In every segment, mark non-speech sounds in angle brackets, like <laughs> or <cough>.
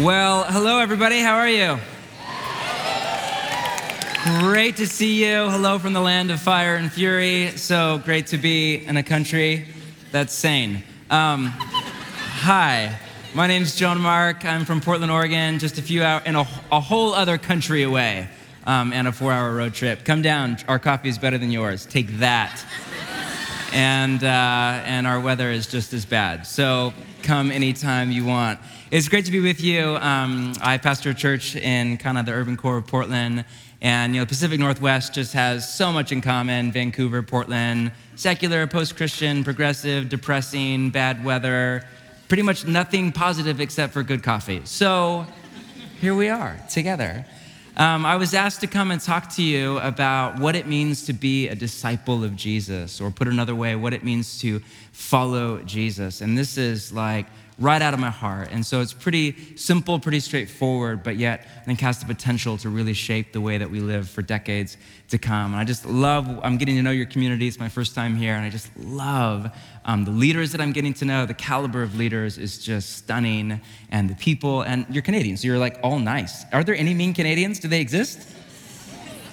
Well, hello, everybody. How are you? Great to see you. Hello from the land of fire and fury. So great to be in a country that's sane. Um, hi, my name's John Mark. I'm from Portland, Oregon, just a few hours in a, a whole other country away, um, and a four-hour road trip. Come down. Our coffee is better than yours. Take that. And uh, and our weather is just as bad. So come anytime you want. It's great to be with you. Um, I pastor a church in kind of the urban core of Portland, and you know, Pacific Northwest just has so much in common. Vancouver, Portland, secular, post-Christian, progressive, depressing, bad weather, pretty much nothing positive except for good coffee. So here we are together. Um, I was asked to come and talk to you about what it means to be a disciple of Jesus, or put another way, what it means to follow Jesus. And this is like right out of my heart. And so it's pretty simple, pretty straightforward, but yet I think has the potential to really shape the way that we live for decades to come. And I just love, I'm getting to know your community. It's my first time here, and I just love um, the leaders that I'm getting to know. The caliber of leaders is just stunning, and the people, and you're Canadian, so you're like all nice. Are there any mean Canadians? Do they exist?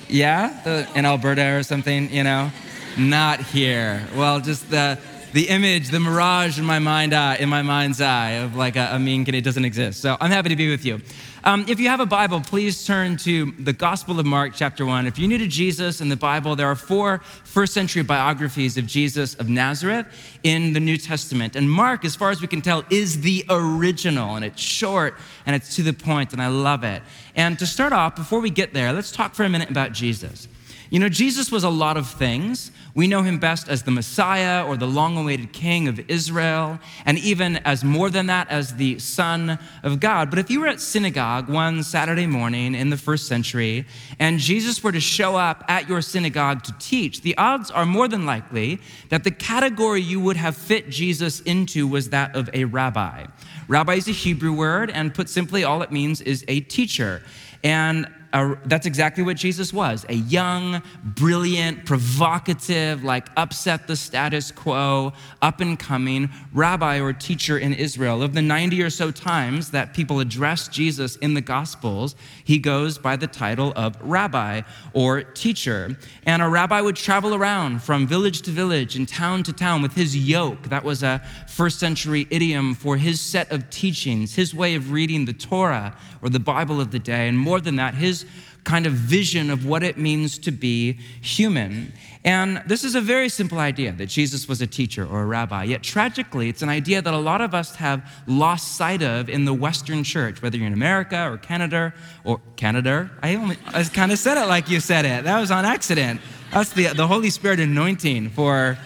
Yeah? The, in Alberta or something, you know? Not here. Well, just the the image, the mirage in my mind eye, in my mind's eye of like a, a mean kid, it doesn't exist. So I'm happy to be with you. Um, if you have a Bible, please turn to the Gospel of Mark, chapter one. If you're new to Jesus in the Bible, there are four first century biographies of Jesus of Nazareth in the New Testament. And Mark, as far as we can tell, is the original, and it's short and it's to the point, and I love it. And to start off, before we get there, let's talk for a minute about Jesus. You know, Jesus was a lot of things. We know him best as the Messiah or the long awaited King of Israel, and even as more than that, as the Son of God. But if you were at synagogue one Saturday morning in the first century, and Jesus were to show up at your synagogue to teach, the odds are more than likely that the category you would have fit Jesus into was that of a rabbi. Rabbi is a Hebrew word, and put simply, all it means is a teacher. And a, that's exactly what Jesus was a young, brilliant, provocative, like upset the status quo, up and coming rabbi or teacher in Israel. Of the 90 or so times that people address Jesus in the Gospels, he goes by the title of rabbi or teacher. And a rabbi would travel around from village to village and town to town with his yoke. That was a first century idiom for his set of teachings, his way of reading the Torah or the Bible of the day. And more than that, his kind of vision of what it means to be human. And this is a very simple idea that Jesus was a teacher or a rabbi. Yet tragically, it's an idea that a lot of us have lost sight of in the Western church, whether you're in America or Canada or Canada. I only I kind of said it like you said it. That was on accident. That's the, the Holy Spirit anointing for,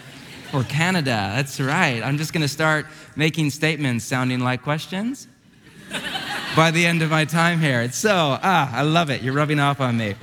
for Canada. That's right. I'm just going to start making statements sounding like questions by the end of my time here. It's so, ah, I love it. You're rubbing off on me.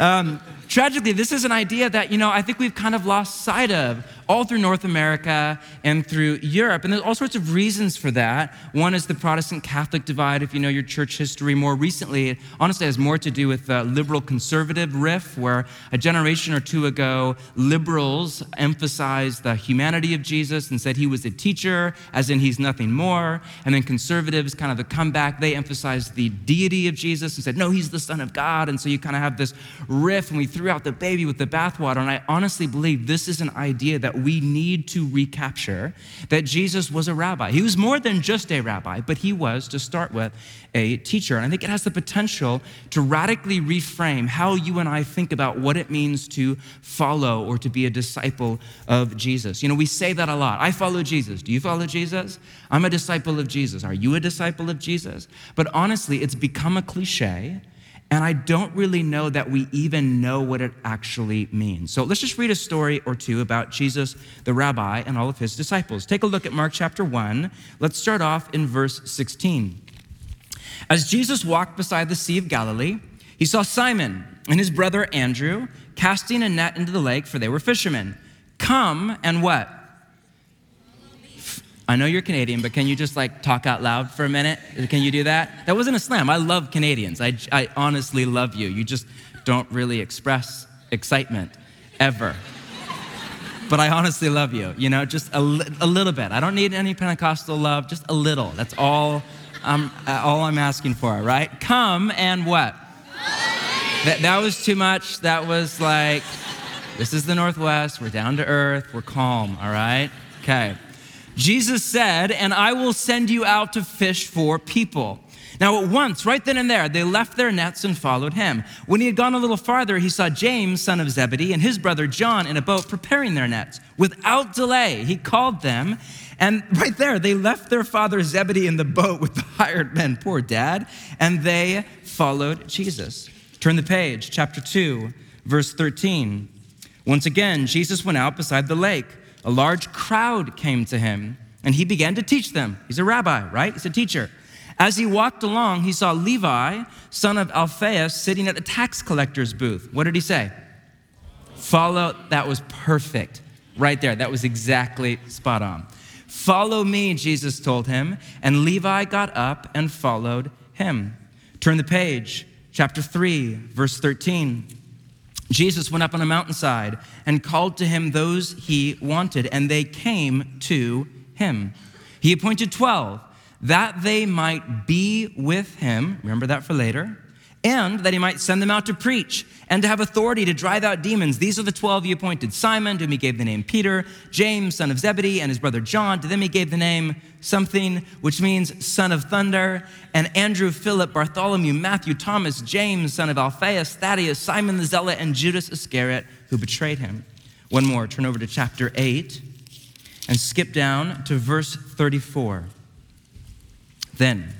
Um, tragically, this is an idea that, you know, I think we've kind of lost sight of all through North America and through Europe. And there's all sorts of reasons for that. One is the Protestant Catholic divide. If you know your church history more recently, it honestly has more to do with the liberal conservative riff, where a generation or two ago, liberals emphasized the humanity of Jesus and said he was a teacher, as in he's nothing more. And then conservatives, kind of the comeback, they emphasized the deity of Jesus and said, no, he's the Son of God. And so you kind of have this riff, and we threw out the baby with the bathwater. And I honestly believe this is an idea that we need to recapture that Jesus was a rabbi. He was more than just a rabbi, but he was, to start with, a teacher. And I think it has the potential to radically reframe how you and I think about what it means to follow or to be a disciple of Jesus. You know, we say that a lot. I follow Jesus. Do you follow Jesus? I'm a disciple of Jesus. Are you a disciple of Jesus? But honestly, it's become a cliche and I don't really know that we even know what it actually means. So let's just read a story or two about Jesus, the rabbi, and all of his disciples. Take a look at Mark chapter 1. Let's start off in verse 16. As Jesus walked beside the Sea of Galilee, he saw Simon and his brother Andrew casting a net into the lake, for they were fishermen. Come and what? I know you're Canadian, but can you just like talk out loud for a minute? Can you do that? That wasn't a slam. I love Canadians. I, I honestly love you. You just don't really express excitement ever. but I honestly love you, you know, just a, a little bit. I don't need any Pentecostal love, just a little. That's all I'm, uh, all I'm asking for, right? Come and what? That, that was too much. That was like, this is the Northwest. We're down to earth. We're calm, all right? Okay. Jesus said, And I will send you out to fish for people. Now, at once, right then and there, they left their nets and followed him. When he had gone a little farther, he saw James, son of Zebedee, and his brother John in a boat preparing their nets. Without delay, he called them, and right there, they left their father Zebedee in the boat with the hired men, poor dad, and they followed Jesus. Turn the page, chapter 2, verse 13. Once again, Jesus went out beside the lake. A large crowd came to him, and he began to teach them. He's a rabbi, right? He's a teacher. As he walked along, he saw Levi, son of Alphaeus, sitting at a tax collector's booth. What did he say? Follow, that was perfect. Right there, that was exactly spot on. Follow me, Jesus told him, and Levi got up and followed him. Turn the page, chapter 3, verse 13. Jesus went up on a mountainside and called to him those he wanted, and they came to him. He appointed 12 that they might be with him, remember that for later, and that he might send them out to preach and to have authority to drive out demons. These are the 12 he appointed Simon, to whom he gave the name Peter, James, son of Zebedee, and his brother John. To them he gave the name something, which means son of thunder, and Andrew, Philip, Bartholomew, Matthew, Thomas, James, son of Alphaeus, Thaddeus, Simon the Zealot, and Judas Iscariot, who betrayed him. One more, turn over to chapter 8 and skip down to verse 34. Then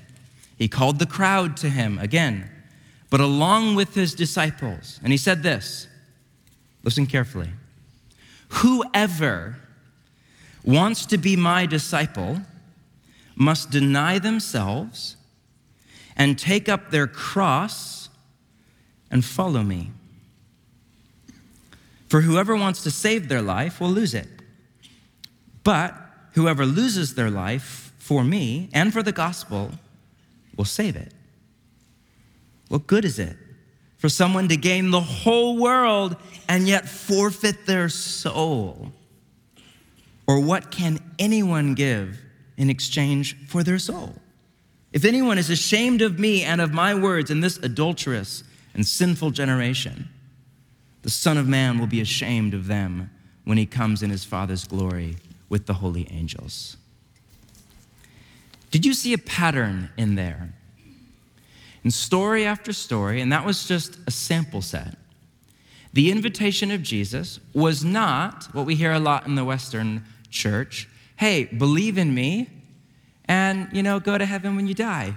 he called the crowd to him again, but along with his disciples. And he said this listen carefully. Whoever wants to be my disciple must deny themselves and take up their cross and follow me. For whoever wants to save their life will lose it. But whoever loses their life for me and for the gospel will save it. What good is it for someone to gain the whole world and yet forfeit their soul? Or what can anyone give in exchange for their soul? If anyone is ashamed of me and of my words in this adulterous and sinful generation, the Son of Man will be ashamed of them when he comes in his Father's glory with the holy angels. Did you see a pattern in there? In story after story, and that was just a sample set. The invitation of Jesus was not what we hear a lot in the Western church hey, believe in me and, you know, go to heaven when you die.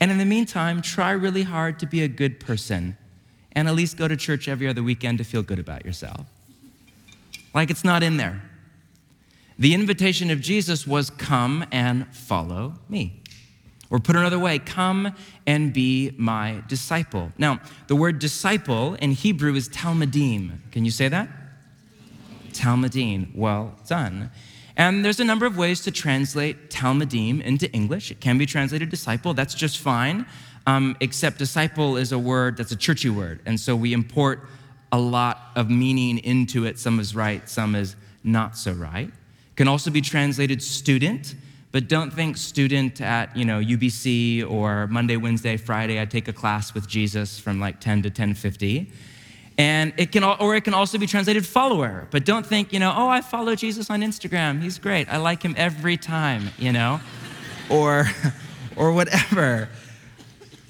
And in the meantime, try really hard to be a good person and at least go to church every other weekend to feel good about yourself. Like it's not in there. The invitation of Jesus was come and follow me. Or put another way, come and be my disciple. Now, the word disciple in Hebrew is Talmidim. Can you say that? Talmidim. Well done. And there's a number of ways to translate Talmidim into English. It can be translated disciple, that's just fine. Um, except disciple is a word that's a churchy word. And so we import a lot of meaning into it. Some is right, some is not so right. It Can also be translated student, but don't think student at, you know, UBC or Monday, Wednesday, Friday, I take a class with Jesus from like 10 to 10:50. And it can, or it can also be translated follower, but don't think, you know, oh, I follow Jesus on Instagram. He's great. I like him every time, you know, <laughs> or, <laughs> or whatever.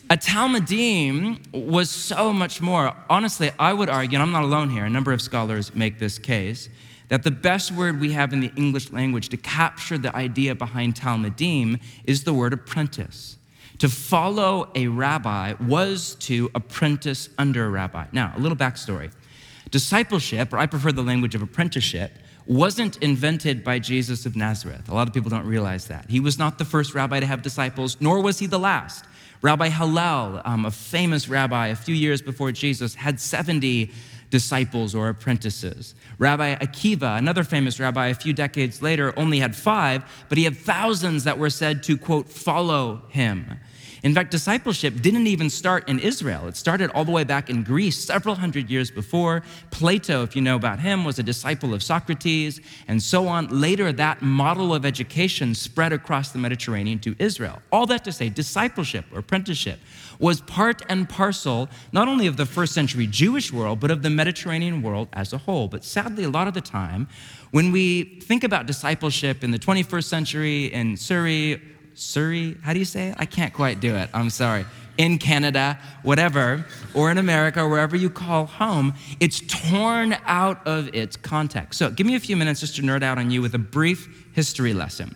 A talmidim was so much more. Honestly, I would argue, and I'm not alone here, a number of scholars make this case, that the best word we have in the English language to capture the idea behind Talmidim is the word apprentice. To follow a rabbi was to apprentice under a rabbi. Now, a little backstory. Discipleship, or I prefer the language of apprenticeship, wasn't invented by Jesus of Nazareth. A lot of people don't realize that. He was not the first rabbi to have disciples, nor was he the last. Rabbi Hillel, um, a famous rabbi a few years before Jesus, had 70 disciples or apprentices. Rabbi Akiva, another famous rabbi a few decades later, only had five, but he had thousands that were said to, quote, follow him. In fact, discipleship didn't even start in Israel. It started all the way back in Greece several hundred years before. Plato, if you know about him, was a disciple of Socrates, and so on. Later, that model of education spread across the Mediterranean to Israel. All that to say, discipleship or apprenticeship was part and parcel not only of the first century Jewish world, but of the Mediterranean world as a whole. But sadly, a lot of the time, when we think about discipleship in the 21st century in Surrey, Surrey, how do you say it? I can't quite do it. I'm sorry. In Canada, whatever, or in America, wherever you call home, it's torn out of its context. So, give me a few minutes just to nerd out on you with a brief history lesson.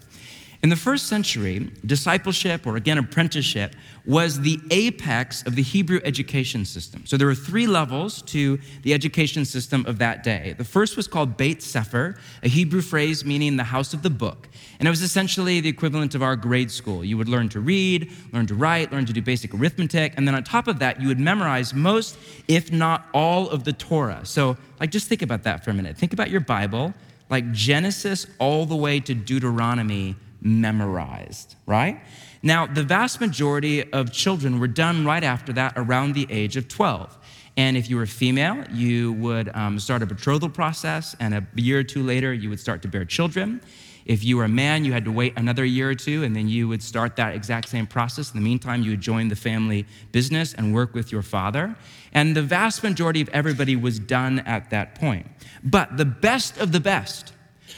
In the first century, discipleship, or again, apprenticeship, was the apex of the Hebrew education system. So there were three levels to the education system of that day. The first was called Beit Sefer, a Hebrew phrase meaning the house of the book. And it was essentially the equivalent of our grade school. You would learn to read, learn to write, learn to do basic arithmetic, and then on top of that, you would memorize most, if not all, of the Torah. So, like, just think about that for a minute. Think about your Bible, like Genesis all the way to Deuteronomy memorized, right? Now, the vast majority of children were done right after that, around the age of 12. And if you were female, you would um, start a betrothal process, and a year or two later, you would start to bear children. If you were a man, you had to wait another year or two, and then you would start that exact same process. In the meantime, you would join the family business and work with your father. And the vast majority of everybody was done at that point. But the best of the best,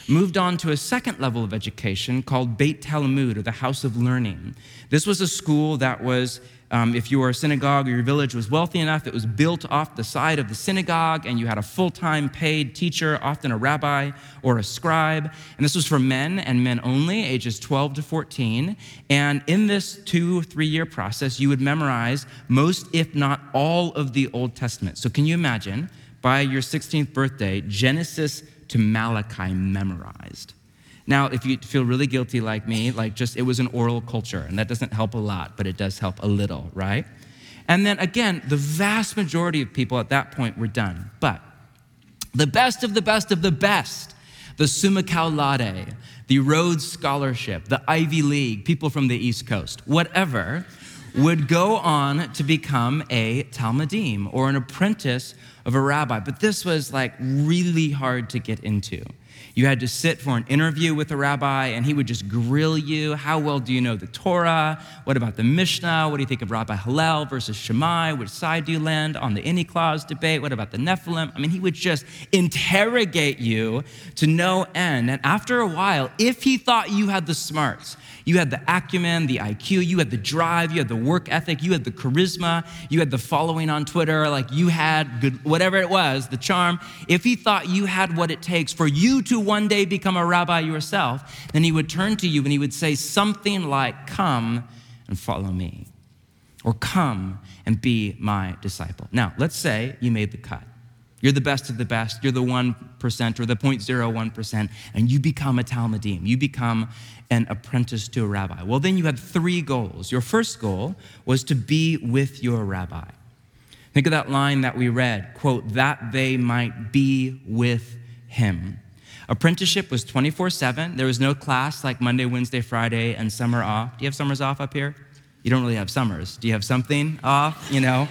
moved on to a second level of education called Beit Talmud, or the House of Learning. This was a school that was, um, if your synagogue or your village was wealthy enough, it was built off the side of the synagogue, and you had a full time paid teacher, often a rabbi or a scribe. And this was for men and men only, ages 12 to 14. And in this two, three year process, you would memorize most, if not all, of the Old Testament. So can you imagine? By your 16th birthday, Genesis to Malachi memorized. Now, if you feel really guilty like me, like just it was an oral culture, and that doesn't help a lot, but it does help a little, right? And then again, the vast majority of people at that point were done. But the best of the best of the best, the summa cum laude, the Rhodes Scholarship, the Ivy League, people from the East Coast, whatever, would go on to become a Talmidim or an apprentice of a rabbi. But this was like really hard to get into. You had to sit for an interview with a rabbi, and he would just grill you. How well do you know the Torah? What about the Mishnah? What do you think of Rabbi Hillel versus Shammai? Which side do you land on the any clause debate? What about the Nephilim? I mean, he would just interrogate you to no end. And after a while, if he thought you had the smarts, you had the acumen, the IQ, you had the drive, you had the work ethic, you had the charisma, you had the following on Twitter, like you had good, whatever it was, the charm. If he thought you had what it takes for you to one day become a rabbi yourself, then he would turn to you and he would say something like, Come and follow me, or come and be my disciple. Now, let's say you made the cut. You're the best of the best. You're the 1% or the 0.01%, and you become a Talmidim. You become an apprentice to a rabbi. Well, then you had three goals. Your first goal was to be with your rabbi. Think of that line that we read, quote, that they might be with him. Apprenticeship was 24 7. There was no class like Monday, Wednesday, Friday, and summer off. Do you have summers off up here? You don't really have summers. Do you have something off? You know?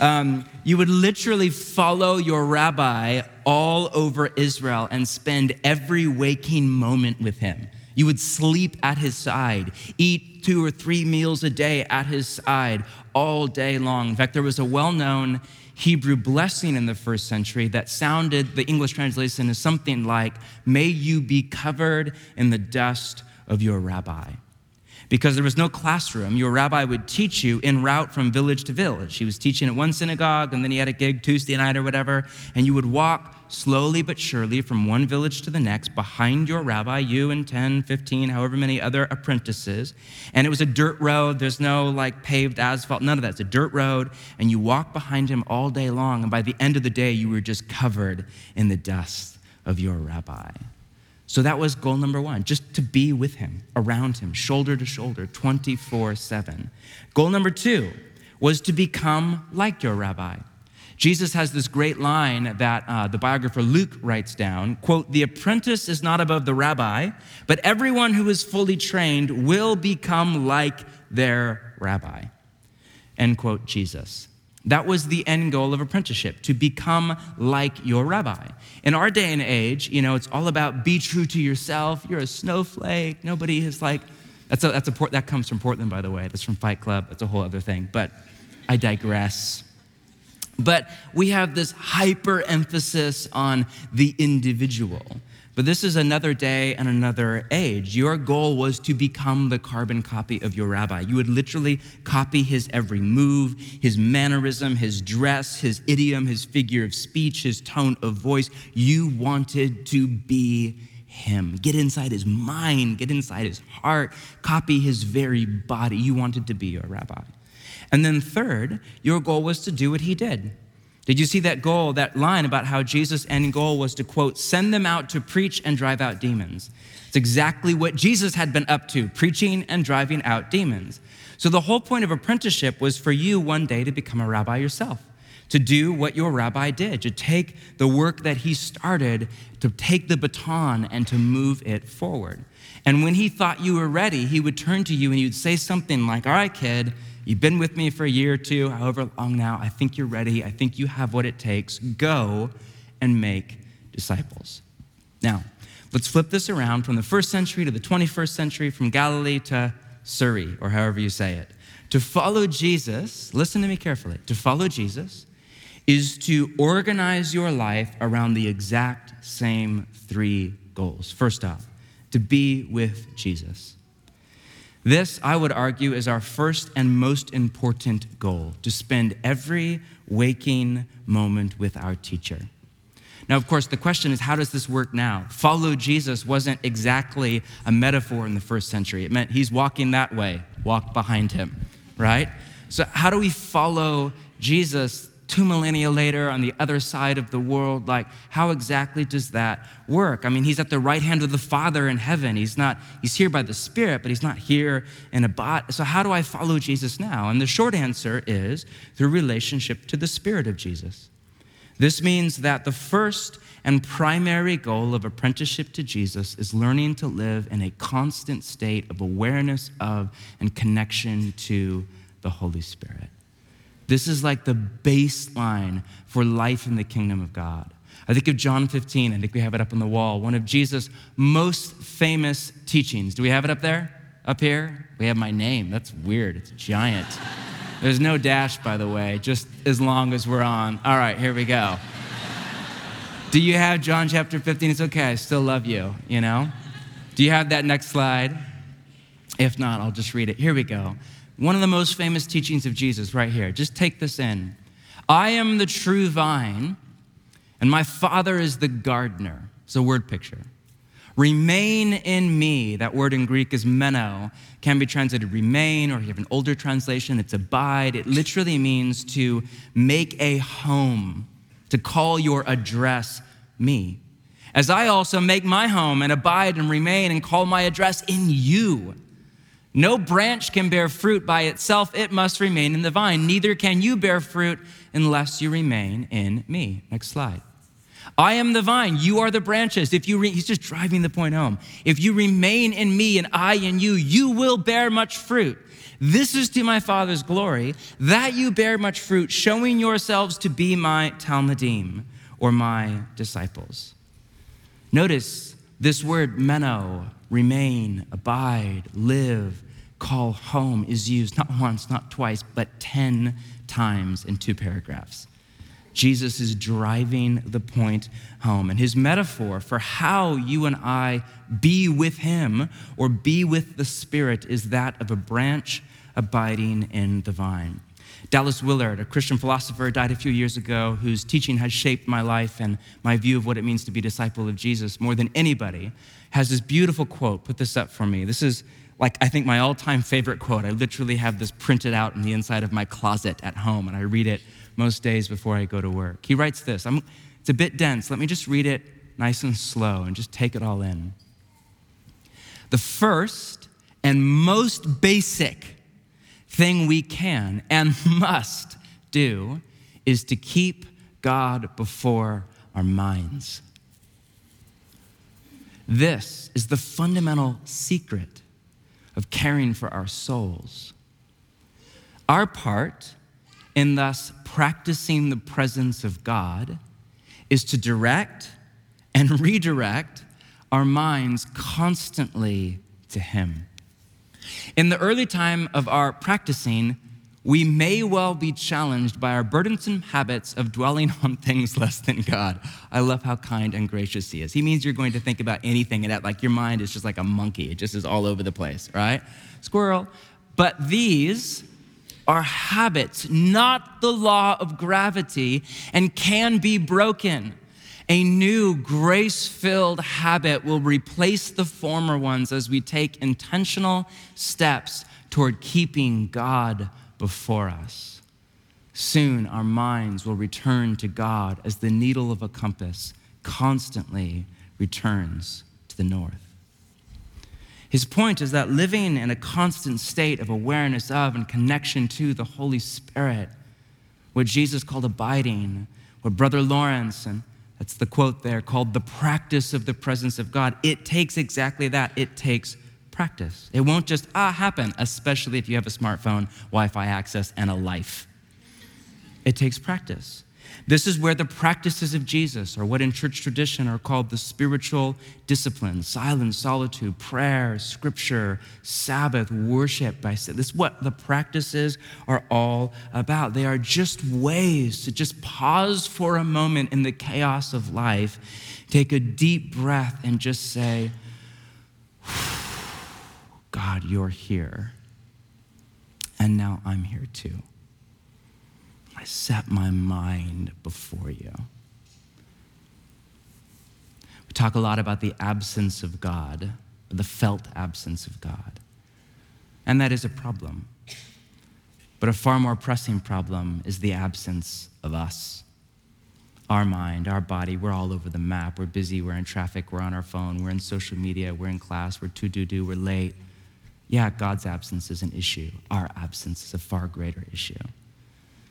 Um, you would literally follow your rabbi all over Israel and spend every waking moment with him. You would sleep at his side, eat two or three meals a day at his side all day long. In fact, there was a well known Hebrew blessing in the first century that sounded, the English translation is something like, May you be covered in the dust of your rabbi because there was no classroom. Your rabbi would teach you en route from village to village. He was teaching at one synagogue, and then he had a gig Tuesday night or whatever, and you would walk slowly but surely from one village to the next behind your rabbi, you and 10, 15, however many other apprentices. And it was a dirt road. There's no like paved asphalt, none of that. It's a dirt road, and you walk behind him all day long, and by the end of the day, you were just covered in the dust of your rabbi. So that was goal number one, just to be with him, around him, shoulder to shoulder, 24 7. Goal number two was to become like your rabbi. Jesus has this great line that uh, the biographer Luke writes down quote, The apprentice is not above the rabbi, but everyone who is fully trained will become like their rabbi. End quote, Jesus. That was the end goal of apprenticeship, to become like your rabbi. In our day and age, you know, it's all about be true to yourself. You're a snowflake. Nobody is like, that's a, that's a, that comes from Portland, by the way. That's from Fight Club. That's a whole other thing. But I digress. But we have this hyper emphasis on the individual. But this is another day and another age. Your goal was to become the carbon copy of your rabbi. You would literally copy his every move, his mannerism, his dress, his idiom, his figure of speech, his tone of voice. You wanted to be him. Get inside his mind, get inside his heart, copy his very body. You wanted to be your rabbi. And then, third, your goal was to do what he did. Did you see that goal, that line about how Jesus' end goal was to, quote, send them out to preach and drive out demons? It's exactly what Jesus had been up to, preaching and driving out demons. So the whole point of apprenticeship was for you one day to become a rabbi yourself, to do what your rabbi did, to take the work that he started, to take the baton and to move it forward. And when he thought you were ready, he would turn to you and he would say something like, All right, kid, You've been with me for a year or two, however long now. I think you're ready. I think you have what it takes. Go and make disciples. Now, let's flip this around from the first century to the 21st century, from Galilee to Surrey, or however you say it. To follow Jesus, listen to me carefully, to follow Jesus is to organize your life around the exact same three goals. First off, to be with Jesus. This, I would argue, is our first and most important goal to spend every waking moment with our teacher. Now, of course, the question is how does this work now? Follow Jesus wasn't exactly a metaphor in the first century. It meant he's walking that way, walk behind him, right? So, how do we follow Jesus two millennia later on the other side of the world like how exactly does that work? I mean he's at the right hand of the father in heaven. He's not he's here by the spirit but he's not here in a bot. So how do i follow jesus now? And the short answer is through relationship to the spirit of jesus. This means that the first and primary goal of apprenticeship to Jesus is learning to live in a constant state of awareness of and connection to the Holy Spirit. This is like the baseline for life in the kingdom of God. I think of John 15, I think we have it up on the wall, one of Jesus' most famous teachings. Do we have it up there? Up here? We have my name. That's weird. It's giant. <laughs> There's no dash, by the way, just as long as we're on. All right, here we go. Do you have John chapter 15? It's okay, I still love you, you know? Do you have that next slide? If not, I'll just read it. Here we go. One of the most famous teachings of Jesus, right here. Just take this in. I am the true vine, and my Father is the gardener. It's a word picture. Remain in me. That word in Greek is meno, can be translated remain, or you have an older translation, it's abide. It literally means to make a home, to call your address me. As I also make my home and abide and remain and call my address in you. No branch can bear fruit by itself, it must remain in the vine. Neither can you bear fruit unless you remain in me. Next slide. I am the vine, you are the branches. If you re- he's just driving the point home. If you remain in me and I in you, you will bear much fruit. This is to my Father's glory, that you bear much fruit, showing yourselves to be my Talmidim, or my disciples. Notice this word meno, remain, abide, live, call home is used not once, not twice, but 10 times in two paragraphs. Jesus is driving the point home. And his metaphor for how you and I be with him or be with the Spirit is that of a branch abiding in the vine. Dallas Willard, a Christian philosopher, died a few years ago, whose teaching has shaped my life and my view of what it means to be a disciple of Jesus more than anybody, has this beautiful quote. Put this up for me. This is like I think my all-time favorite quote. I literally have this printed out in the inside of my closet at home, and I read it most days before I go to work. He writes this. I'm, it's a bit dense. Let me just read it nice and slow and just take it all in. The first and most basic thing we can and must do is to keep God before our minds. This is the fundamental secret of caring for our souls. Our part in thus practicing the presence of God is to direct and redirect our minds constantly to Him. In the early time of our practicing, we may well be challenged by our burdensome habits of dwelling on <laughs> things less than God. I love how kind and gracious He is. He means you're going to think about anything and that, like your mind is just like a monkey, it just is all over the place, right? Squirrel. But these are habits, not the law of gravity, and can be broken. A new grace filled habit will replace the former ones as we take intentional steps toward keeping God before us. Soon our minds will return to God as the needle of a compass constantly returns to the north. His point is that living in a constant state of awareness of and connection to the Holy Spirit, what Jesus called abiding, what Brother Lawrence, and that's the quote there, called the practice of the presence of God, it takes exactly that. It takes practice. It won't just ah happen, especially if you have a smartphone, Wi-Fi access, and a life. It takes practice. This is where the practices of Jesus, or what in church tradition are called the spiritual disciplines silence, solitude, prayer, scripture, Sabbath, worship. By this is what the practices are all about. They are just ways to just pause for a moment in the chaos of life, take a deep breath, and just say, God, you're here. And now I'm here too. I set my mind before you. We talk a lot about the absence of God, the felt absence of God. And that is a problem. But a far more pressing problem is the absence of us. Our mind, our body, we're all over the map. We're busy, we're in traffic, we're on our phone, we're in social media, we're in class, we're to do do, we're late. Yeah, God's absence is an issue. Our absence is a far greater issue.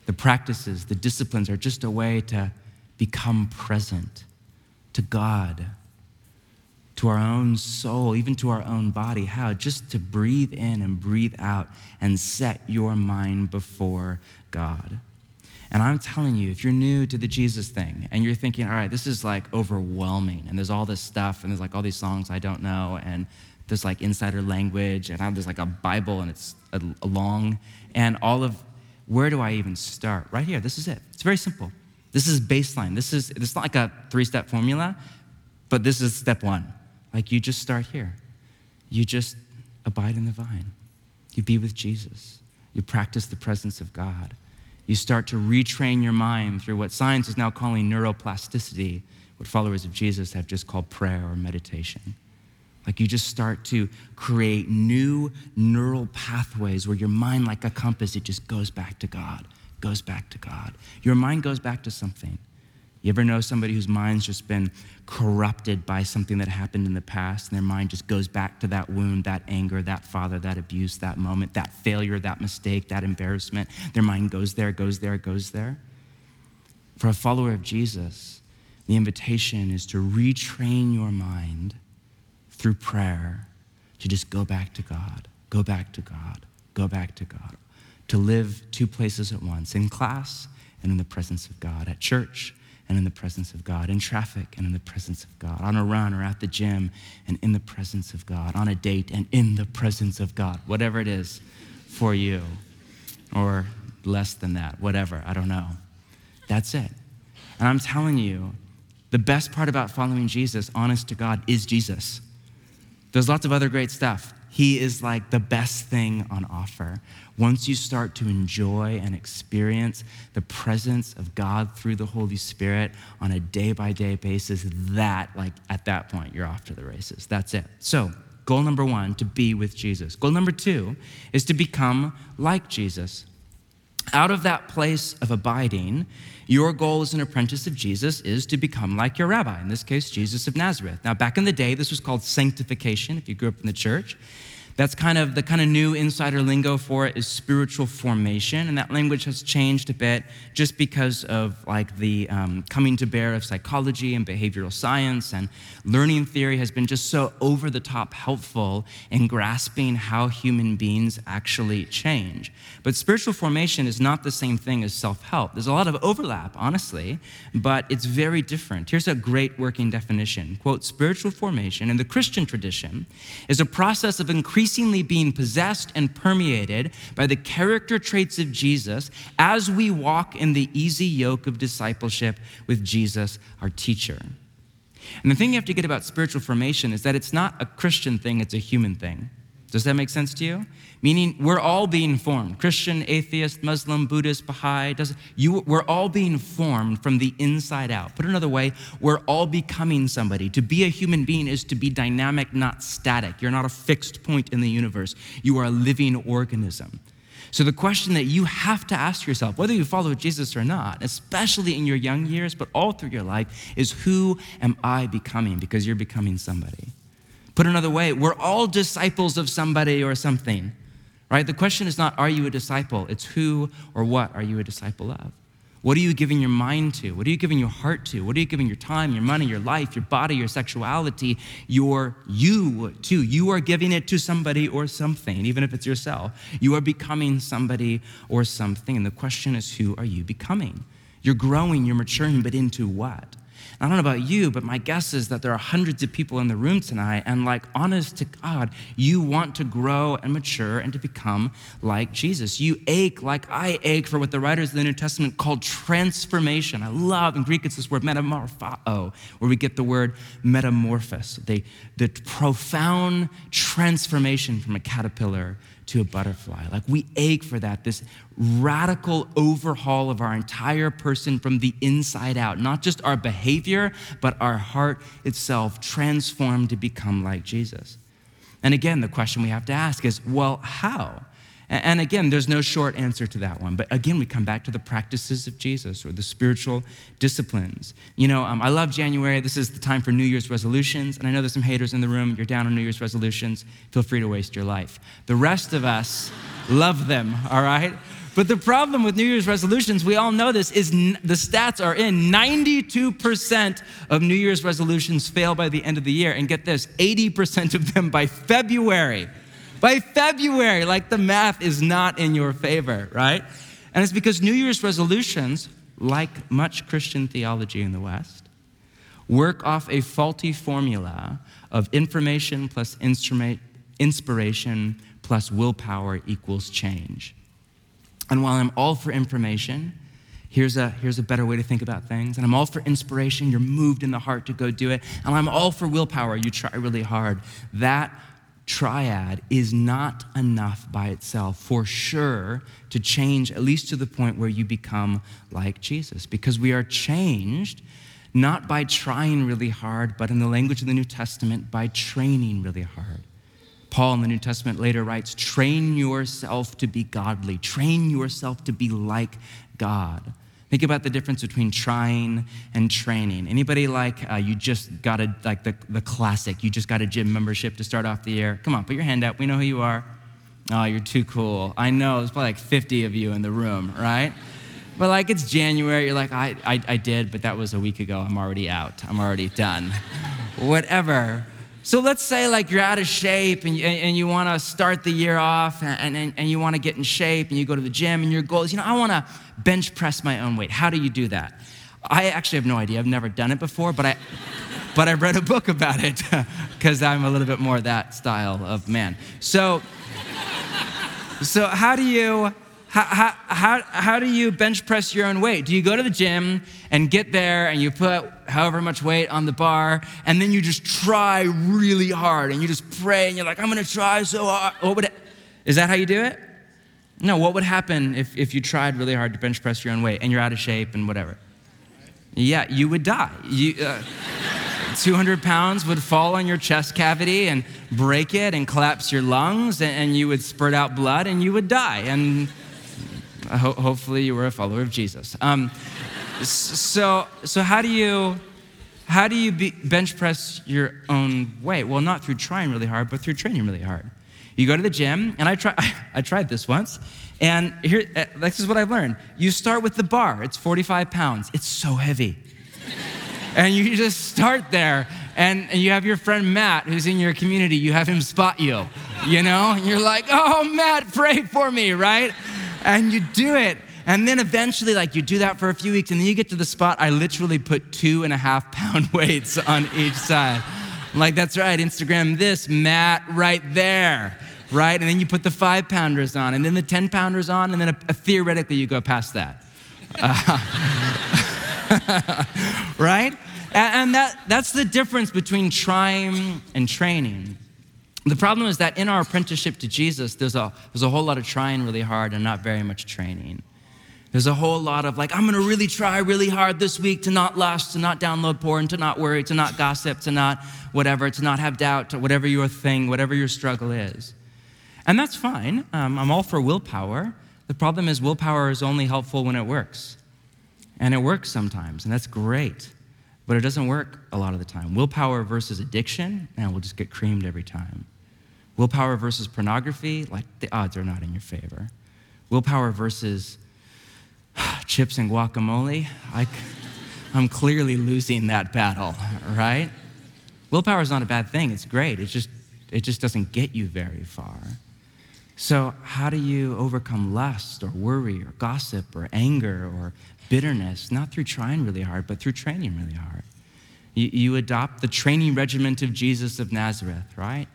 The practices, the disciplines are just a way to become present to God, to our own soul, even to our own body. How? Just to breathe in and breathe out and set your mind before God. And I'm telling you, if you're new to the Jesus thing and you're thinking, all right, this is like overwhelming, and there's all this stuff, and there's like all these songs I don't know, and there's like insider language, and there's like a Bible, and it's a, a long, and all of where do I even start? Right here, this is it. It's very simple. This is baseline. This is it's not like a three-step formula, but this is step one. Like you just start here. You just abide in the vine. You be with Jesus. You practice the presence of God. You start to retrain your mind through what science is now calling neuroplasticity, what followers of Jesus have just called prayer or meditation. Like you just start to create new neural pathways where your mind, like a compass, it just goes back to God, goes back to God. Your mind goes back to something. You ever know somebody whose mind's just been corrupted by something that happened in the past, and their mind just goes back to that wound, that anger, that father, that abuse, that moment, that failure, that mistake, that embarrassment? Their mind goes there, goes there, goes there. For a follower of Jesus, the invitation is to retrain your mind through prayer to just go back to God, go back to God, go back to God, to live two places at once in class and in the presence of God, at church and in the presence of God, in traffic and in the presence of God, on a run or at the gym and in the presence of God, on a date and in the presence of God, whatever it is for you, or less than that, whatever, I don't know. That's it. And I'm telling you, the best part about following Jesus, honest to God, is Jesus. There's lots of other great stuff. He is like the best thing on offer. Once you start to enjoy and experience the presence of God through the Holy Spirit on a day by day basis, that, like, at that point, you're off to the races. That's it. So, goal number one, to be with Jesus. Goal number two is to become like Jesus. Out of that place of abiding, your goal as an apprentice of Jesus is to become like your rabbi, in this case, Jesus of Nazareth. Now, back in the day, this was called sanctification, if you grew up in the church. That's kind of the kind of new insider lingo for it is spiritual formation, and that language has changed a bit just because of like the um, coming to bear of psychology and behavioral science, and learning theory has been just so over the top helpful in grasping how human beings actually change. But spiritual formation is not the same thing as self help. There's a lot of overlap, honestly, but it's very different. Here's a great working definition: "Quote: Spiritual formation in the Christian tradition is a process of increasing." Increasingly being possessed and permeated by the character traits of Jesus as we walk in the easy yoke of discipleship with Jesus, our teacher. And the thing you have to get about spiritual formation is that it's not a Christian thing, it's a human thing. Does that make sense to you? Meaning, we're all being formed Christian, atheist, Muslim, Buddhist, Baha'i. Does, you, we're all being formed from the inside out. Put another way, we're all becoming somebody. To be a human being is to be dynamic, not static. You're not a fixed point in the universe, you are a living organism. So, the question that you have to ask yourself, whether you follow Jesus or not, especially in your young years, but all through your life, is who am I becoming? Because you're becoming somebody. Put another way, we're all disciples of somebody or something, right? The question is not, are you a disciple? It's who or what are you a disciple of? What are you giving your mind to? What are you giving your heart to? What are you giving your time, your money, your life, your body, your sexuality, your you to? You are giving it to somebody or something, even if it's yourself. You are becoming somebody or something. And the question is, who are you becoming? You're growing, you're maturing, but into what? I don't know about you, but my guess is that there are hundreds of people in the room tonight, and like, honest to God, you want to grow and mature and to become like Jesus. You ache like I ache for what the writers of the New Testament called transformation. I love, in Greek, it's this word metamorpho, where we get the word metamorphosis, the, the profound transformation from a caterpillar to a butterfly. Like we ache for that, this radical overhaul of our entire person from the inside out, not just our behavior, but our heart itself transformed to become like Jesus. And again, the question we have to ask is well, how? And again, there's no short answer to that one. But again, we come back to the practices of Jesus or the spiritual disciplines. You know, um, I love January. This is the time for New Year's resolutions. And I know there's some haters in the room. You're down on New Year's resolutions. Feel free to waste your life. The rest of us <laughs> love them, all right? But the problem with New Year's resolutions, we all know this, is n- the stats are in 92% of New Year's resolutions fail by the end of the year. And get this 80% of them by February. By February, like the math is not in your favor, right? And it's because New Year's resolutions, like much Christian theology in the West, work off a faulty formula of information plus inspiration plus willpower equals change. And while I'm all for information, here's a, here's a better way to think about things. And I'm all for inspiration, you're moved in the heart to go do it. And I'm all for willpower, you try really hard. That triad is not enough by itself for sure to change, at least to the point where you become like Jesus. Because we are changed not by trying really hard, but in the language of the New Testament, by training really hard. Paul in the New Testament later writes, train yourself to be godly, train yourself to be like God. Think about the difference between trying and training. Anybody like uh, you just got a like the, the classic, you just got a gym membership to start off the year? Come on, put your hand up. We know who you are. Oh, you're too cool. I know, there's probably like 50 of you in the room, right? But like it's January, you're like, I, I, I did, but that was a week ago. I'm already out. I'm already done. <laughs> Whatever. So let's say like you're out of shape and and you want to start the year off and, and, and you want to get in shape and you go to the gym and your goal is, you know, I want to bench press my own weight. How do you do that? I actually have no idea. I've never done it before, but I, but I read a book about it <laughs> because I'm a little bit more that style of man. So, so how do you, how, how, how, do you bench press your own weight? Do you go to the gym and get there and you put however much weight on the bar and then you just try really hard and you just pray and you're like, I'm gonna try so hard? What would is that how you do it? No, what would happen if, if you tried really hard to bench press your own weight and you're out of shape and whatever? Yeah, you would die. You, uh, <laughs> 200 pounds would fall on your chest cavity and break it and collapse your lungs, and, and you would spurt out blood and you would die. And Ho- hopefully, you were a follower of Jesus. Um, so, so how do you how do you be, bench press your own weight? Well, not through trying really hard, but through training really hard. You go to the gym, and I, try, <laughs> I tried this once, and here, uh, this is what I've learned. You start with the bar, it's 45 pounds, it's so heavy. and you just start there, and, and you have your friend Matt, who's in your community, you have him spot you, you know? And you're like, oh, Matt, pray for me, right? And you do it. And then eventually, like, you do that for a few weeks, and then you get to the spot. I literally put two and a half <laughs> pound weights on each side. I'm like, that's right, Instagram this, Matt, right there, right? And then you put the five pounders on, and then the 10 pounders on, and then a, a theoretically you go past that. Uh, <laughs> <laughs> right? And that, that's the difference between trying and training. The problem is that in our apprenticeship to Jesus, there's a, there's a whole lot of trying really hard and not very much training. There's a whole lot of like, I'm gonna really try really hard this week to not lust, to not download porn, to not worry, to not gossip, to not whatever, to not have doubt, to whatever your thing, whatever your struggle is. And that's fine. Um, I'm all for willpower. The problem is, willpower is only helpful when it works. And it works sometimes, and that's great but it doesn't work a lot of the time. Willpower versus addiction, and we'll just get creamed every time. Willpower versus pornography, like the odds are not in your favor. Willpower versus <sighs> chips and guacamole, I, I'm clearly losing that battle, right? Willpower is not a bad thing, it's great. It just, it just doesn't get you very far. So, how do you overcome lust or worry or gossip or anger or bitterness, not through trying really hard, but through training really hard. You, you adopt the training regiment of Jesus of Nazareth, right?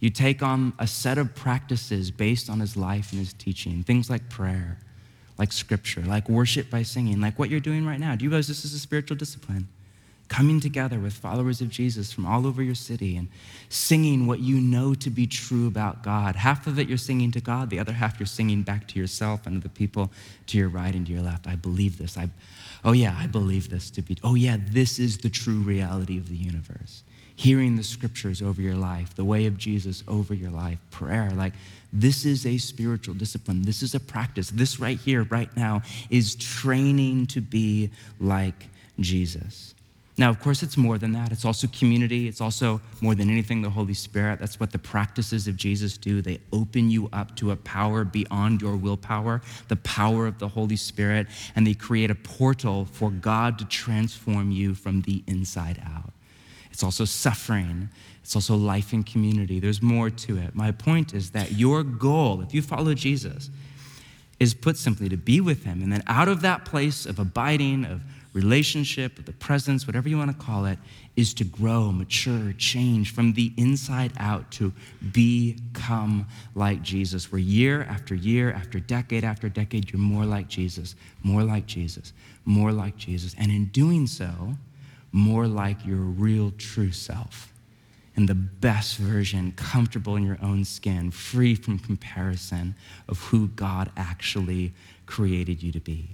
You take on a set of practices based on his life and his teaching, things like prayer, like scripture, like worship by singing, like what you're doing right now. Do you realize this is a spiritual discipline? coming together with followers of Jesus from all over your city and singing what you know to be true about God. Half of it you're singing to God, the other half you're singing back to yourself and to the people to your right and to your left. I believe this. I, oh, yeah, I believe this to be. Oh, yeah, this is the true reality of the universe. Hearing the scriptures over your life, the way of Jesus over your life, prayer, like this is a spiritual discipline. This is a practice. This right here, right now, is training to be like Jesus. Now, of course, it's more than that. It's also community. It's also more than anything the Holy Spirit. That's what the practices of Jesus do. They open you up to a power beyond your willpower, the power of the Holy Spirit, and they create a portal for God to transform you from the inside out. It's also suffering. It's also life in community. There's more to it. My point is that your goal, if you follow Jesus, is put simply to be with Him. And then out of that place of abiding, of relationship, the presence, whatever you want to call it, is to grow, mature, change from the inside out to become like Jesus. Where year after year, after decade after decade, you're more like Jesus, more like Jesus, more like Jesus. And in doing so, more like your real true self. And the best version, comfortable in your own skin, free from comparison of who God actually created you to be.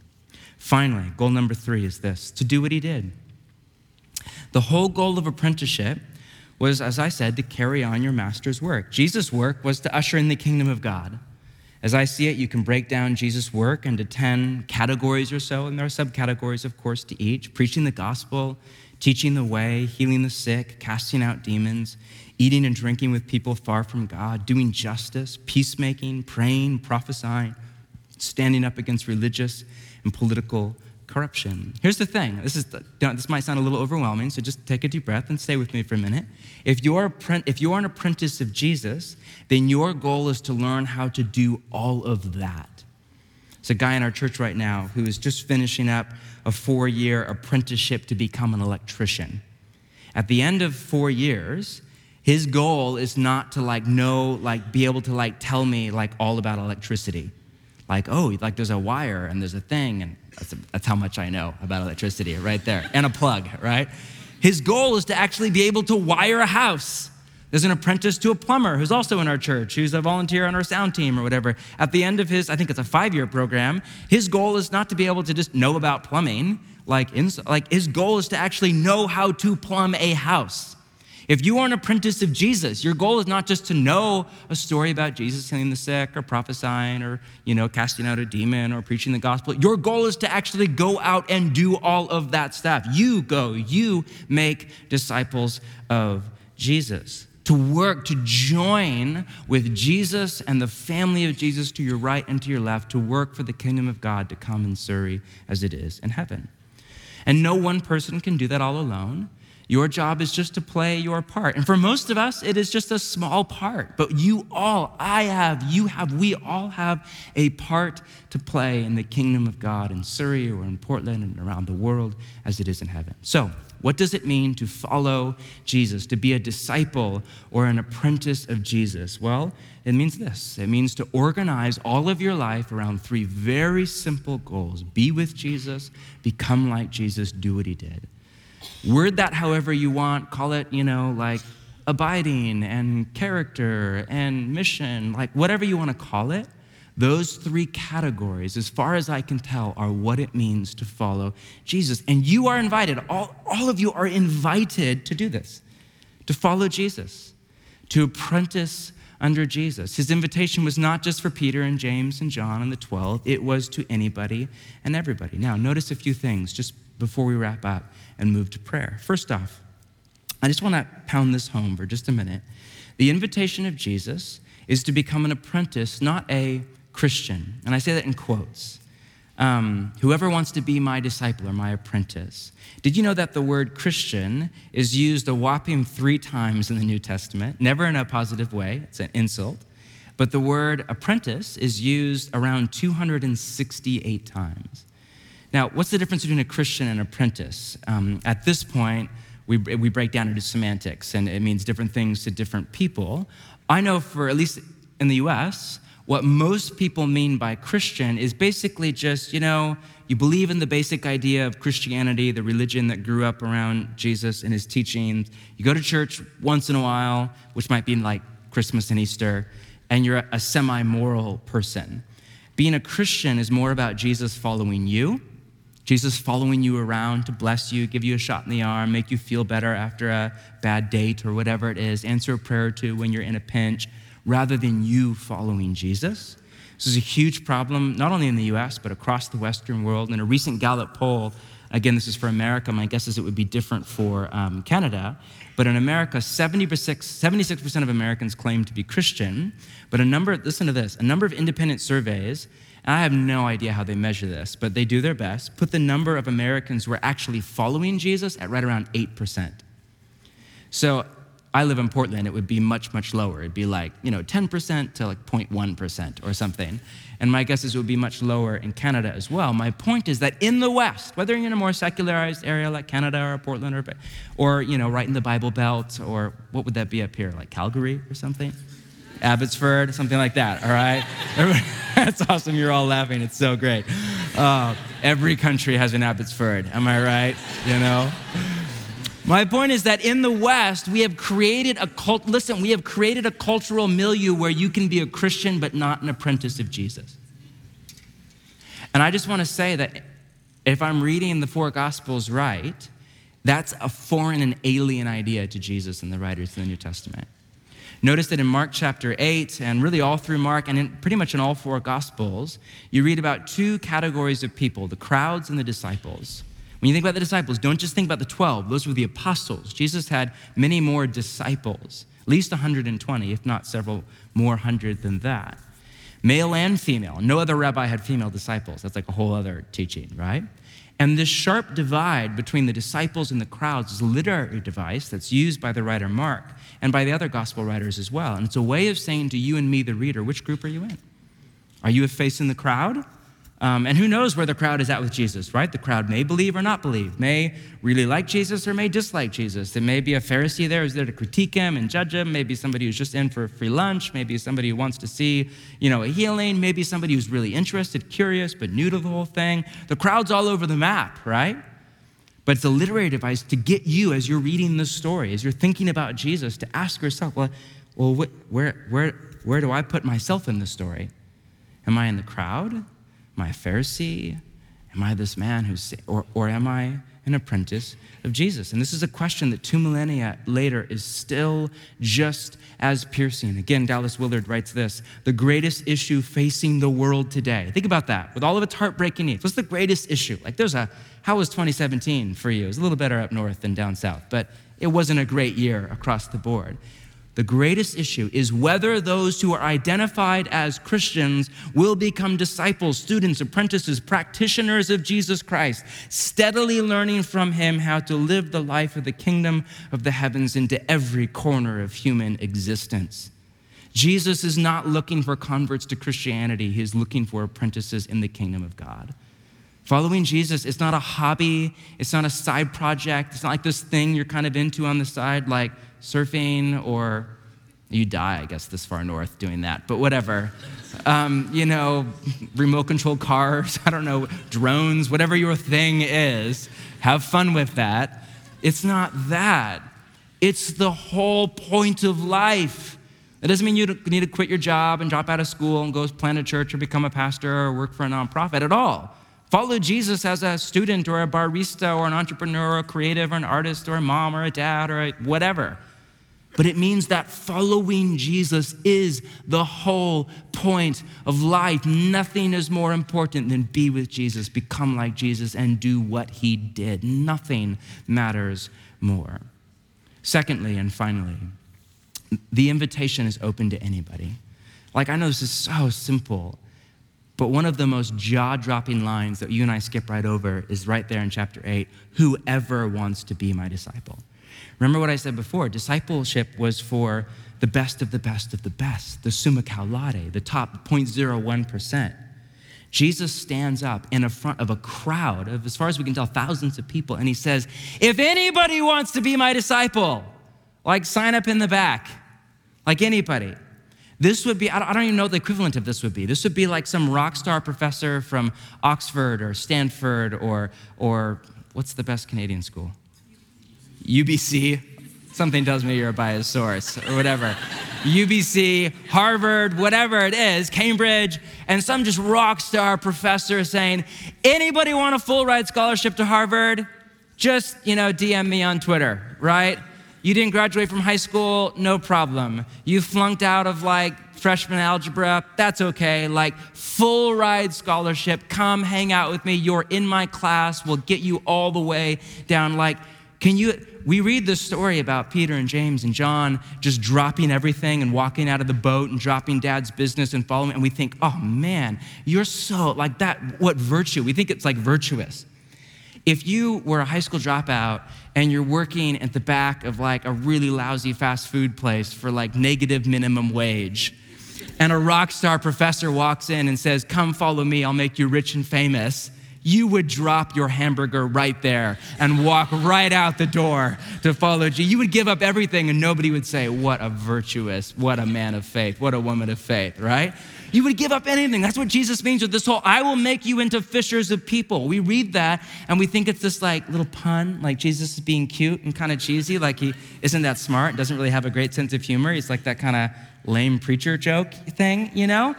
Finally, goal number three is this to do what he did. The whole goal of apprenticeship was, as I said, to carry on your master's work. Jesus' work was to usher in the kingdom of God. As I see it, you can break down Jesus' work into 10 categories or so, and there are subcategories, of course, to each preaching the gospel, teaching the way, healing the sick, casting out demons, eating and drinking with people far from God, doing justice, peacemaking, praying, prophesying, standing up against religious and political corruption. Here's the thing this, is the, this might sound a little overwhelming, so just take a deep breath and stay with me for a minute. If you're, if you're an apprentice of Jesus, then your goal is to learn how to do all of that. There's a guy in our church right now who is just finishing up a four year apprenticeship to become an electrician. At the end of four years, his goal is not to like know, like be able to like tell me like all about electricity like, oh, like there's a wire and there's a thing, and that's, a, that's how much I know about electricity right there, and a plug, right? His goal is to actually be able to wire a house. There's an apprentice to a plumber who's also in our church, who's a volunteer on our sound team or whatever. At the end of his, I think it's a five year program, his goal is not to be able to just know about plumbing. Like, in, like his goal is to actually know how to plumb a house. If you are an apprentice of Jesus, your goal is not just to know a story about Jesus healing the sick or prophesying or, you know, casting out a demon or preaching the gospel. Your goal is to actually go out and do all of that stuff. You go, you make disciples of Jesus. To work, to join with Jesus and the family of Jesus to your right and to your left, to work for the kingdom of God to come in Surrey as it is in heaven. And no one person can do that all alone. Your job is just to play your part. And for most of us, it is just a small part. But you all, I have, you have, we all have a part to play in the kingdom of God in Surrey or in Portland and around the world as it is in heaven. So, what does it mean to follow Jesus, to be a disciple or an apprentice of Jesus? Well, it means this it means to organize all of your life around three very simple goals be with Jesus, become like Jesus, do what he did. Word that however you want, call it, you know, like abiding and character and mission, like whatever you want to call it. Those three categories, as far as I can tell, are what it means to follow Jesus. And you are invited, all, all of you are invited to do this, to follow Jesus, to apprentice under Jesus. His invitation was not just for Peter and James and John and the 12, it was to anybody and everybody. Now, notice a few things just before we wrap up and move to prayer. First off, I just want to pound this home for just a minute. The invitation of Jesus is to become an apprentice, not a Christian. And I say that in quotes. Um, whoever wants to be my disciple or my apprentice. Did you know that the word Christian is used a whopping three times in the New Testament? Never in a positive way, it's an insult. But the word apprentice is used around 268 times. Now, what's the difference between a Christian and an apprentice? Um, at this point, we, we break down into semantics, and it means different things to different people. I know for at least in the US, what most people mean by Christian is basically just, you know, you believe in the basic idea of Christianity, the religion that grew up around Jesus and his teachings. You go to church once in a while, which might be like Christmas and Easter, and you're a semi moral person. Being a Christian is more about Jesus following you, Jesus following you around to bless you, give you a shot in the arm, make you feel better after a bad date or whatever it is, answer a prayer to when you're in a pinch rather than you following Jesus. This is a huge problem, not only in the US, but across the Western world. In a recent Gallup poll, again, this is for America, my guess is it would be different for um, Canada, but in America, 76, 76% of Americans claim to be Christian, but a number, listen to this, a number of independent surveys, and I have no idea how they measure this, but they do their best, put the number of Americans who are actually following Jesus at right around 8%. So I live in Portland, it would be much, much lower. It'd be like, you know, 10% to like 0.1% or something. And my guess is it would be much lower in Canada as well. My point is that in the West, whether you're in a more secularized area like Canada or Portland or, or you know, right in the Bible Belt or what would that be up here, like Calgary or something? Abbotsford, something like that, all right? <laughs> That's awesome. You're all laughing. It's so great. Uh, every country has an Abbotsford. Am I right? You know? My point is that in the West, we have created a cult, listen, we have created a cultural milieu where you can be a Christian but not an apprentice of Jesus. And I just want to say that if I'm reading the four Gospels right, that's a foreign and alien idea to Jesus and the writers of the New Testament. Notice that in Mark chapter 8, and really all through Mark, and in, pretty much in all four Gospels, you read about two categories of people the crowds and the disciples. When you think about the disciples, don't just think about the 12, those were the apostles. Jesus had many more disciples, at least 120, if not several more hundred than that. Male and female. No other rabbi had female disciples. That's like a whole other teaching, right? And this sharp divide between the disciples and the crowds is a literary device that's used by the writer Mark and by the other gospel writers as well. And it's a way of saying to you and me, the reader, which group are you in? Are you a face in the crowd? Um, and who knows where the crowd is at with Jesus, right? The crowd may believe or not believe, may really like Jesus or may dislike Jesus. There may be a Pharisee there who's there to critique him and judge him, maybe somebody who's just in for a free lunch, maybe somebody who wants to see, you know, a healing, maybe somebody who's really interested, curious, but new to the whole thing. The crowd's all over the map, right? But it's a literary device to get you, as you're reading the story, as you're thinking about Jesus, to ask yourself, well, well where, where, where do I put myself in the story? Am I in the crowd? Am I a Pharisee? Am I this man who's, or, or am I an apprentice of Jesus? And this is a question that two millennia later is still just as piercing. Again, Dallas Willard writes this the greatest issue facing the world today. Think about that. With all of its heartbreaking needs, what's the greatest issue? Like, there's a, how was 2017 for you? It was a little better up north than down south, but it wasn't a great year across the board. The greatest issue is whether those who are identified as Christians will become disciples, students, apprentices, practitioners of Jesus Christ, steadily learning from him how to live the life of the kingdom of the heavens into every corner of human existence. Jesus is not looking for converts to Christianity, he is looking for apprentices in the kingdom of God. Following Jesus, is not a hobby, it's not a side project, it's not like this thing you're kind of into on the side, like surfing or you die, I guess, this far north doing that, but whatever. Um, you know, remote control cars, <laughs> I don't know, drones, whatever your thing is, have fun with that. It's not that, it's the whole point of life. That doesn't mean you need to quit your job and drop out of school and go plant a church or become a pastor or work for a nonprofit at all. Follow Jesus as a student or a barista or an entrepreneur or a creative or an artist or a mom or a dad or a whatever. But it means that following Jesus is the whole point of life. Nothing is more important than be with Jesus, become like Jesus, and do what he did. Nothing matters more. Secondly, and finally, the invitation is open to anybody. Like, I know this is so simple, but one of the most jaw dropping lines that you and I skip right over is right there in chapter 8 whoever wants to be my disciple. Remember what I said before discipleship was for the best of the best of the best, the summa laude, the top 0.01%. Jesus stands up in front of a crowd of, as far as we can tell, thousands of people, and he says, If anybody wants to be my disciple, like sign up in the back, like anybody. This would be, I don't even know what the equivalent of this would be. This would be like some rock star professor from Oxford or Stanford or, or what's the best Canadian school? UBC. Something tells me you're a biased source or whatever. <laughs> UBC, Harvard, whatever it is, Cambridge, and some just rock star professor saying, anybody want a full ride scholarship to Harvard? Just, you know, DM me on Twitter, right? You didn't graduate from high school, no problem. You flunked out of like freshman algebra, that's okay. Like full ride scholarship, come hang out with me. You're in my class, we'll get you all the way down. Like, can you? We read this story about Peter and James and John just dropping everything and walking out of the boat and dropping dad's business and following, and we think, oh man, you're so like that. What virtue? We think it's like virtuous. If you were a high school dropout and you're working at the back of like a really lousy fast food place for like negative minimum wage, and a rock star professor walks in and says, Come follow me, I'll make you rich and famous, you would drop your hamburger right there and walk right out the door to follow Jesus. You would give up everything and nobody would say, What a virtuous, what a man of faith, what a woman of faith, right? You would give up anything. That's what Jesus means with this whole I will make you into fishers of people. We read that and we think it's this like little pun, like Jesus is being cute and kind of cheesy, like he isn't that smart, doesn't really have a great sense of humor. He's like that kind of lame preacher joke thing, you know?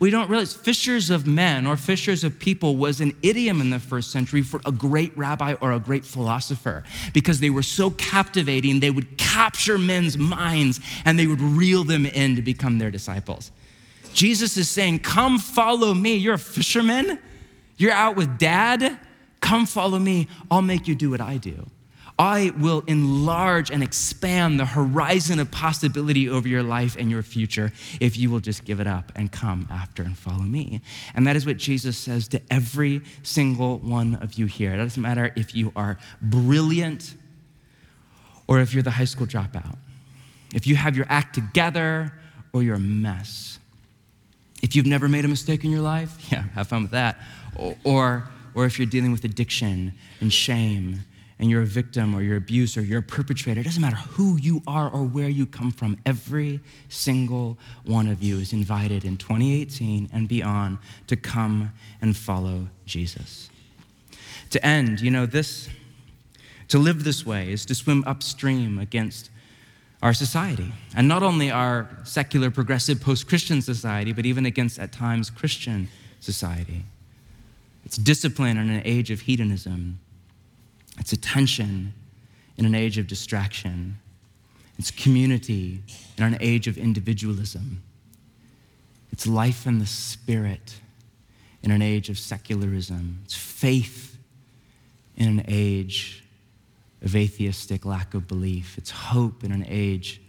We don't realize fishers of men or fishers of people was an idiom in the first century for a great rabbi or a great philosopher because they were so captivating, they would capture men's minds and they would reel them in to become their disciples. Jesus is saying, Come follow me. You're a fisherman. You're out with dad. Come follow me. I'll make you do what I do. I will enlarge and expand the horizon of possibility over your life and your future if you will just give it up and come after and follow me. And that is what Jesus says to every single one of you here. It doesn't matter if you are brilliant or if you're the high school dropout, if you have your act together or you're a mess. If you've never made a mistake in your life, <laughs> yeah, have fun with that. Or, or, or if you're dealing with addiction and shame and you're a victim or you're abused or you're a perpetrator, it doesn't matter who you are or where you come from, every single one of you is invited in 2018 and beyond to come and follow Jesus. To end, you know, this, to live this way is to swim upstream against our society. And not only our secular, progressive, post Christian society, but even against, at times, Christian society. It's discipline in an age of hedonism. It's attention in an age of distraction. It's community in an age of individualism. It's life in the spirit in an age of secularism. It's faith in an age of atheistic lack of belief. It's hope in an age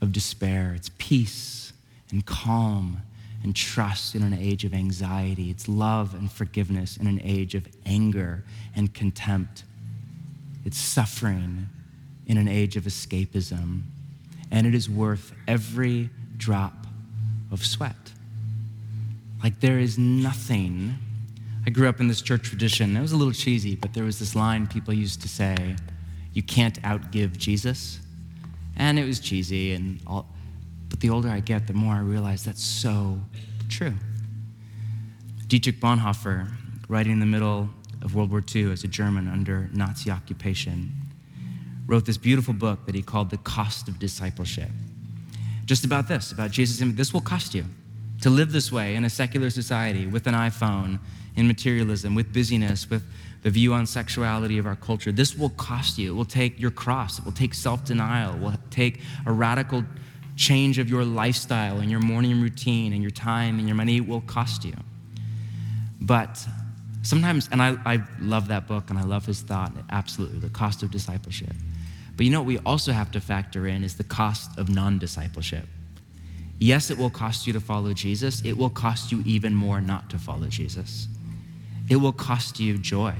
of despair. It's peace and calm and trust in an age of anxiety. It's love and forgiveness in an age of anger and contempt. It's suffering in an age of escapism. And it is worth every drop of sweat. Like there is nothing. I grew up in this church tradition. It was a little cheesy, but there was this line people used to say, You can't outgive Jesus. And it was cheesy and all the older I get, the more I realize that's so true. Dietrich Bonhoeffer, writing in the middle of World War II as a German under Nazi occupation, wrote this beautiful book that he called The Cost of Discipleship. Just about this, about Jesus. This will cost you to live this way in a secular society with an iPhone, in materialism, with busyness, with the view on sexuality of our culture. This will cost you. It will take your cross, it will take self denial, it will take a radical change of your lifestyle and your morning routine and your time and your money will cost you. But sometimes, and I, I love that book and I love his thought, absolutely, the cost of discipleship. But you know what we also have to factor in is the cost of non discipleship. Yes, it will cost you to follow Jesus, it will cost you even more not to follow Jesus. It will cost you joy,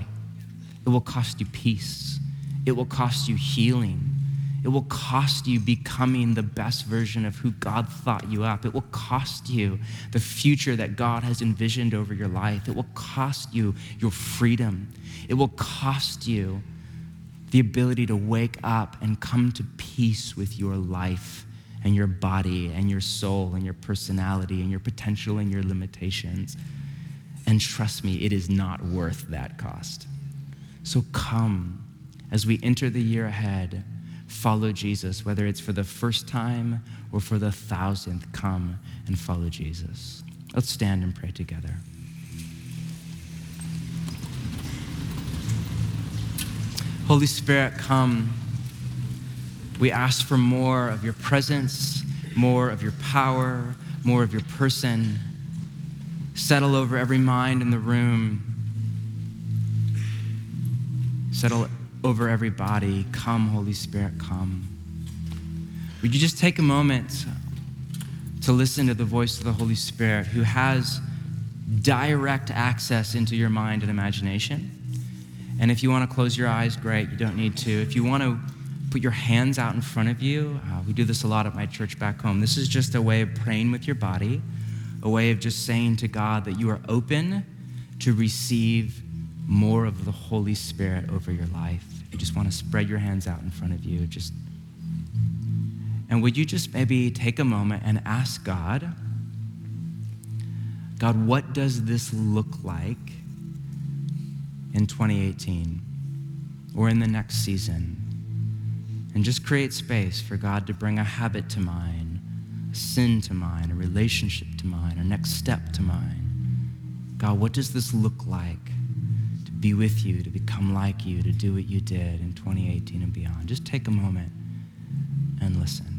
it will cost you peace, it will cost you healing, it will cost you becoming the best version of who God thought you up. It will cost you the future that God has envisioned over your life. It will cost you your freedom. It will cost you the ability to wake up and come to peace with your life and your body and your soul and your personality and your potential and your limitations. And trust me, it is not worth that cost. So come as we enter the year ahead follow Jesus, whether it's for the first time or for the thousandth, come and follow Jesus. Let's stand and pray together. Holy Spirit, come. We ask for more of your presence, more of your power, more of your person. Settle over every mind in the room. Settle over everybody. Come, Holy Spirit, come. Would you just take a moment to listen to the voice of the Holy Spirit who has direct access into your mind and imagination? And if you want to close your eyes, great, you don't need to. If you want to put your hands out in front of you, uh, we do this a lot at my church back home. This is just a way of praying with your body, a way of just saying to God that you are open to receive more of the Holy Spirit over your life. You just want to spread your hands out in front of you. Just and would you just maybe take a moment and ask God, God, what does this look like in 2018 or in the next season? And just create space for God to bring a habit to mind, a sin to mind, a relationship to mind, a next step to mind. God, what does this look like? Be with you, to become like you, to do what you did in 2018 and beyond. Just take a moment and listen.